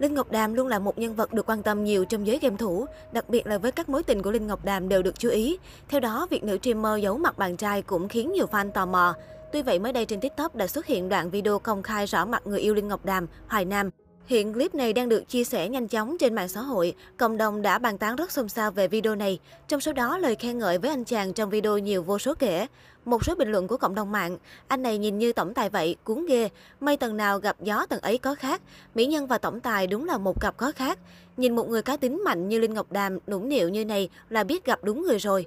Linh Ngọc Đàm luôn là một nhân vật được quan tâm nhiều trong giới game thủ, đặc biệt là với các mối tình của Linh Ngọc Đàm đều được chú ý. Theo đó, việc nữ streamer giấu mặt bạn trai cũng khiến nhiều fan tò mò. Tuy vậy, mới đây trên TikTok đã xuất hiện đoạn video công khai rõ mặt người yêu Linh Ngọc Đàm, Hoài Nam. Hiện clip này đang được chia sẻ nhanh chóng trên mạng xã hội. Cộng đồng đã bàn tán rất xôn xao về video này. Trong số đó, lời khen ngợi với anh chàng trong video nhiều vô số kể. Một số bình luận của cộng đồng mạng, anh này nhìn như tổng tài vậy, cuốn ghê. Mây tầng nào gặp gió tầng ấy có khác. Mỹ nhân và tổng tài đúng là một cặp có khác. Nhìn một người cá tính mạnh như Linh Ngọc Đàm, nũng nịu như này là biết gặp đúng người rồi.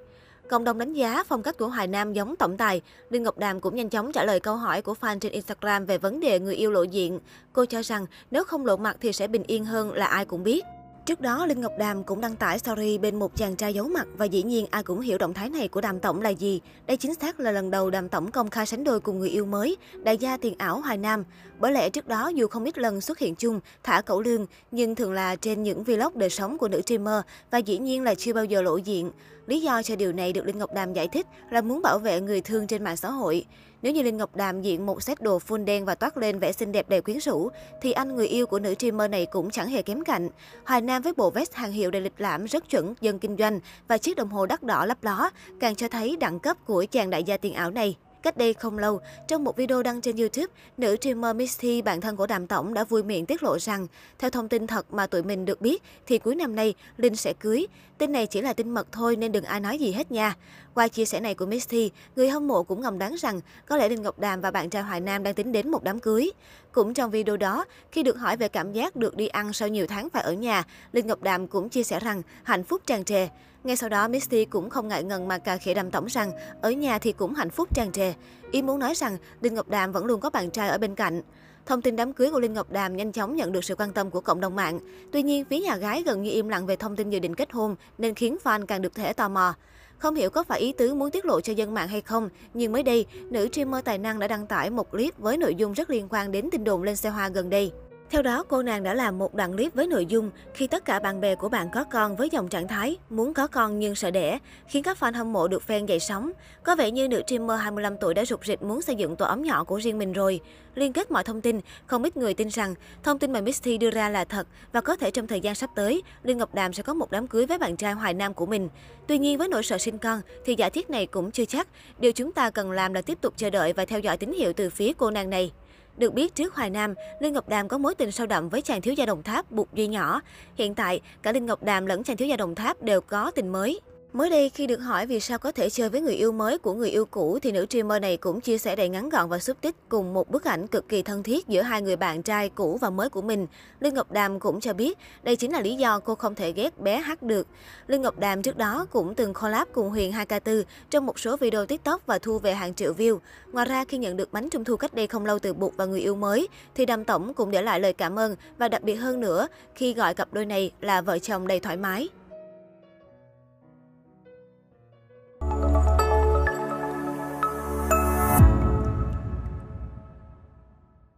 Cộng đồng đánh giá phong cách của Hoài Nam giống tổng tài. Linh Ngọc Đàm cũng nhanh chóng trả lời câu hỏi của fan trên Instagram về vấn đề người yêu lộ diện. Cô cho rằng nếu không lộ mặt thì sẽ bình yên hơn là ai cũng biết. Trước đó, Linh Ngọc Đàm cũng đăng tải story bên một chàng trai giấu mặt và dĩ nhiên ai cũng hiểu động thái này của Đàm Tổng là gì. Đây chính xác là lần đầu Đàm Tổng công khai sánh đôi cùng người yêu mới, đại gia tiền ảo Hoài Nam. Bởi lẽ trước đó dù không ít lần xuất hiện chung, thả cẩu lương, nhưng thường là trên những vlog đời sống của nữ streamer và dĩ nhiên là chưa bao giờ lộ diện. Lý do cho điều này được Linh Ngọc Đàm giải thích là muốn bảo vệ người thương trên mạng xã hội. Nếu như Linh Ngọc Đàm diện một set đồ full đen và toát lên vẻ xinh đẹp đầy quyến rũ, thì anh người yêu của nữ streamer này cũng chẳng hề kém cạnh. Hoài Nam với bộ vest hàng hiệu đầy lịch lãm rất chuẩn dân kinh doanh và chiếc đồng hồ đắt đỏ lấp ló, càng cho thấy đẳng cấp của chàng đại gia tiền ảo này. Cách đây không lâu, trong một video đăng trên YouTube, nữ streamer Misty, bạn thân của Đàm Tổng đã vui miệng tiết lộ rằng, theo thông tin thật mà tụi mình được biết, thì cuối năm nay, Linh sẽ cưới. Tin này chỉ là tin mật thôi nên đừng ai nói gì hết nha. Qua chia sẻ này của Misty, người hâm mộ cũng ngầm đoán rằng có lẽ Linh Ngọc Đàm và bạn trai Hoài Nam đang tính đến một đám cưới. Cũng trong video đó, khi được hỏi về cảm giác được đi ăn sau nhiều tháng phải ở nhà, Linh Ngọc Đàm cũng chia sẻ rằng hạnh phúc tràn trề. Ngay sau đó, Misty cũng không ngại ngần mà cà khịa Đàm Tổng rằng ở nhà thì cũng hạnh phúc tràn trề. Ý muốn nói rằng Linh Ngọc Đàm vẫn luôn có bạn trai ở bên cạnh. Thông tin đám cưới của Linh Ngọc Đàm nhanh chóng nhận được sự quan tâm của cộng đồng mạng. Tuy nhiên, phía nhà gái gần như im lặng về thông tin dự định kết hôn nên khiến fan càng được thể tò mò. Không hiểu có phải ý tứ muốn tiết lộ cho dân mạng hay không, nhưng mới đây, nữ streamer tài năng đã đăng tải một clip với nội dung rất liên quan đến tin đồn lên xe hoa gần đây. Theo đó, cô nàng đã làm một đoạn clip với nội dung khi tất cả bạn bè của bạn có con với dòng trạng thái muốn có con nhưng sợ đẻ, khiến các fan hâm mộ được fan dậy sóng. Có vẻ như nữ streamer 25 tuổi đã rụt rịch muốn xây dựng tổ ấm nhỏ của riêng mình rồi. Liên kết mọi thông tin, không ít người tin rằng thông tin mà Misty đưa ra là thật và có thể trong thời gian sắp tới, Lương Ngọc Đàm sẽ có một đám cưới với bạn trai Hoài Nam của mình. Tuy nhiên với nỗi sợ sinh con thì giả thiết này cũng chưa chắc. Điều chúng ta cần làm là tiếp tục chờ đợi và theo dõi tín hiệu từ phía cô nàng này. Được biết trước Hoài Nam, Linh Ngọc Đàm có mối tình sâu đậm với chàng thiếu gia Đồng Tháp Bục Duy Nhỏ. Hiện tại, cả Linh Ngọc Đàm lẫn chàng thiếu gia Đồng Tháp đều có tình mới. Mới đây, khi được hỏi vì sao có thể chơi với người yêu mới của người yêu cũ, thì nữ streamer này cũng chia sẻ đầy ngắn gọn và xúc tích cùng một bức ảnh cực kỳ thân thiết giữa hai người bạn trai cũ và mới của mình. Linh Ngọc Đàm cũng cho biết đây chính là lý do cô không thể ghét bé hát được. Linh Ngọc Đàm trước đó cũng từng collab cùng Huyền 2K4 trong một số video TikTok và thu về hàng triệu view. Ngoài ra, khi nhận được bánh trung thu cách đây không lâu từ Bụt và người yêu mới, thì Đàm Tổng cũng để lại lời cảm ơn và đặc biệt hơn nữa khi gọi cặp đôi này là vợ chồng đầy thoải mái.